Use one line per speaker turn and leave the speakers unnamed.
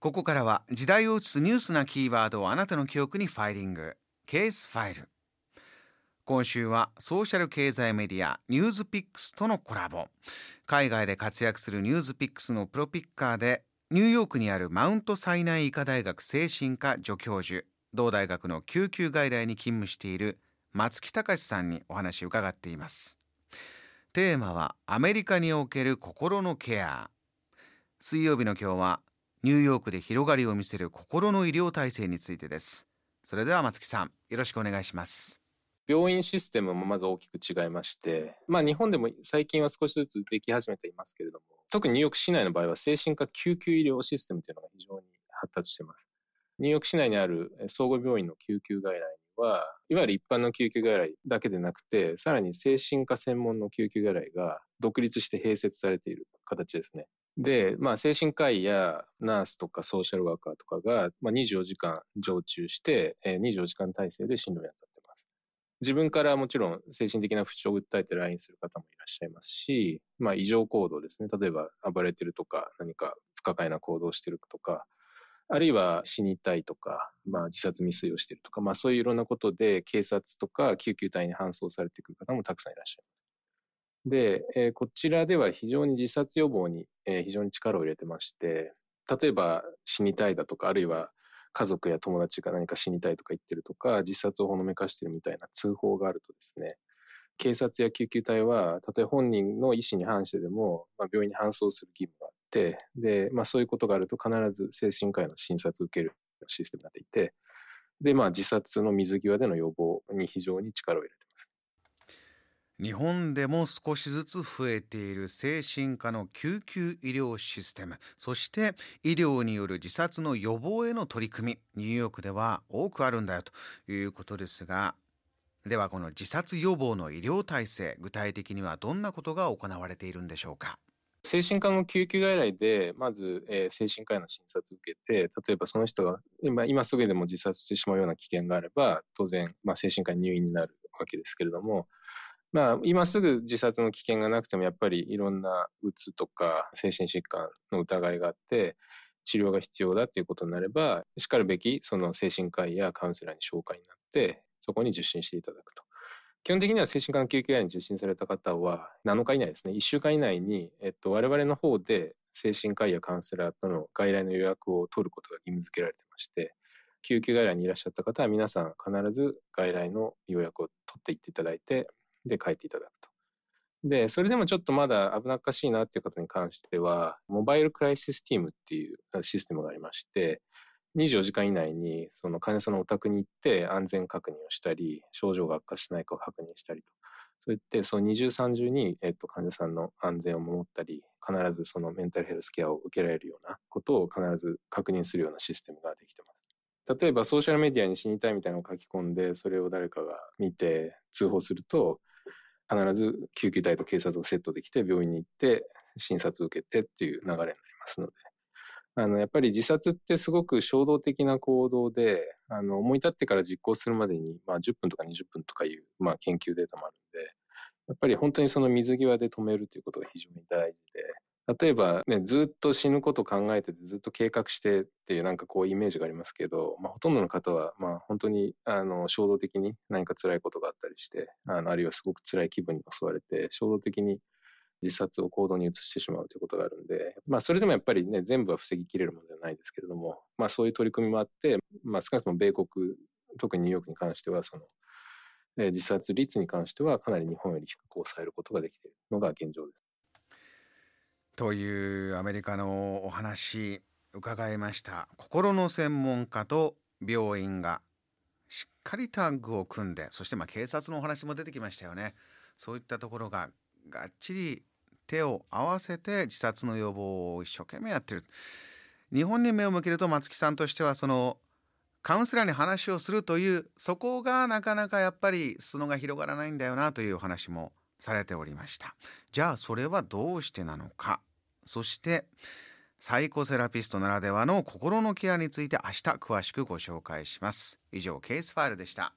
ここからは時代を映すニュースなキーワードをあなたの記憶にファイリング。ケースファイル。今週はソーシャル経済メディアニュースピックスとのコラボ。海外で活躍するニュースピックスのプロピッカーでニューヨークにあるマウントサイナイ医科大学精神科助教授同大学の救急外来に勤務している松木隆さんにお話を伺っています。テーマはアメリカにおける心のケア。水曜日の今日はニューヨークで広がりを見せる心の医療体制についてです。それでは松木さんよろしくお願いします。
病院システムもまず大きく違いまして、まあ日本でも最近は少しずつでき始めていますけれども、特にニューヨーク市内の場合は精神科救急医療システムというのが非常に発達しています。ニューヨーク市内にある総合病院の救急外来には、いわゆる一般の救急外来だけでなくて、さらに精神科専門の救急外来が独立して併設されている形ですね。で、まあ、精神科医やナースとかソーシャルワーカーとかが、まあ、24時間常駐して、24時間体制で診療をやってます。自分からもちろん精神的な不調を訴えて来院する方もいらっしゃいますし、まあ、異常行動ですね。例えば暴れてるとか、何か不可解な行動をしてるとか、あるいは死にたいとか、まあ、自殺未遂をしているとか、まあ、そういういろんなことで警察とか救急隊に搬送されてくる方もたくさんいらっしゃいます。で、えー、こちらでは非常に自殺予防に、えー、非常に力を入れてまして、例えば死にたいだとか、あるいは家族や友達が何か死にたいとか言ってるとか、自殺をほのめかしてるみたいな通報があるとですね、警察や救急隊は、たとえ本人の意思に反してでも、まあ、病院に搬送する義務があって、で、まあそういうことがあると必ず精神科医の診察を受けるシステムになっていて、で、まあ自殺の水際での予防に非常に力を入れています。
日本でも少しずつ増えている精神科の救急医療システム。そして医療による自殺の予防への取り組み。ニューヨークでは多くあるんだよということですが。ではこの自殺予防の医療体制具体的にはどんなことが行われているんでしょうか？
精神科の救急外来で、まず、えー、精神科医の診察を受けて、例えばその人が今今すぐでも自殺してしまうような危険があれば、当然、まあ、精神科に入院になるわけですけれども、まあ、今すぐ自殺の危険がなくても、やっぱりいろんなうつとか精神疾患の疑いがあって、治療が必要だということになれば、しかるべきその精神科医やカウンセラーに紹介になって、そこに受診していただくと。基本的には精神科の救急外来に受診された方は、7日以内ですね、1週間以内に、えっと、我々の方で精神科医やカウンセラーとの外来の予約を取ることが義務付けられてまして、救急外来にいらっしゃった方は皆さん必ず外来の予約を取っていっていただいて、で帰っていただくと。で、それでもちょっとまだ危なっかしいなっていう方に関しては、モバイルクライシスティームっていうシステムがありまして、24時間以内にその患者さんのお宅に行って安全確認をしたり、症状が悪化しないかを確認したりと。そういって、その二重三重に、えっと、患者さんの安全を守ったり、必ずそのメンタルヘルスケアを受けられるようなことを必ず確認するようなシステムができてます。例えばソーシャルメディアに死にたいみたいなのを書き込んで、それを誰かが見て通報すると、必ず救急隊と警察がセットできて病院に行って診察を受けてっていう流れになりますので、あの、やっぱり自殺ってすごく衝動的な行動で、あの、思い立ってから実行するまでに、まあ、10分とか20分とかいう、まあ、研究データもあるんで、やっぱり本当にその水際で止めるということが非常に大事で、例えばね、ずっと死ぬことを考えてて、ずっと計画してっていうなんかこうイメージがありますけど、まあ、ほとんどの方は、まあ、本当にあの衝動的に何か辛いことがあったりして、あのあるいはすごく辛い気分に襲われて、衝動的に自殺を行動に移してしまうということがあるんで、まあ、それでもやっぱりね、全部は防ぎきれるものではないですけれども、まあ、そういう取り組みもあって、まあ、少なくとも米国、特にニューヨークに関しては、その、え自殺率に関しては、かなり日本より低く抑えることができているのが現状です。
というアメリカのお話伺いました心の専門家と病院がしっかりタッグを組んでそしてまあ警察のお話も出てきましたよねそういったところががっちり手を合わせて自殺の予防を一生懸命やってる。日本に目を向けると松木さんとしてはそのカウンセラーに話をするというそこがなかなかやっぱり裾が広がらないんだよなというお話もされておりました。じゃあそれはどうしてなのか。そしてサイコセラピストならではの心のケアについて明日詳しくご紹介します。以上ケースファイルでした。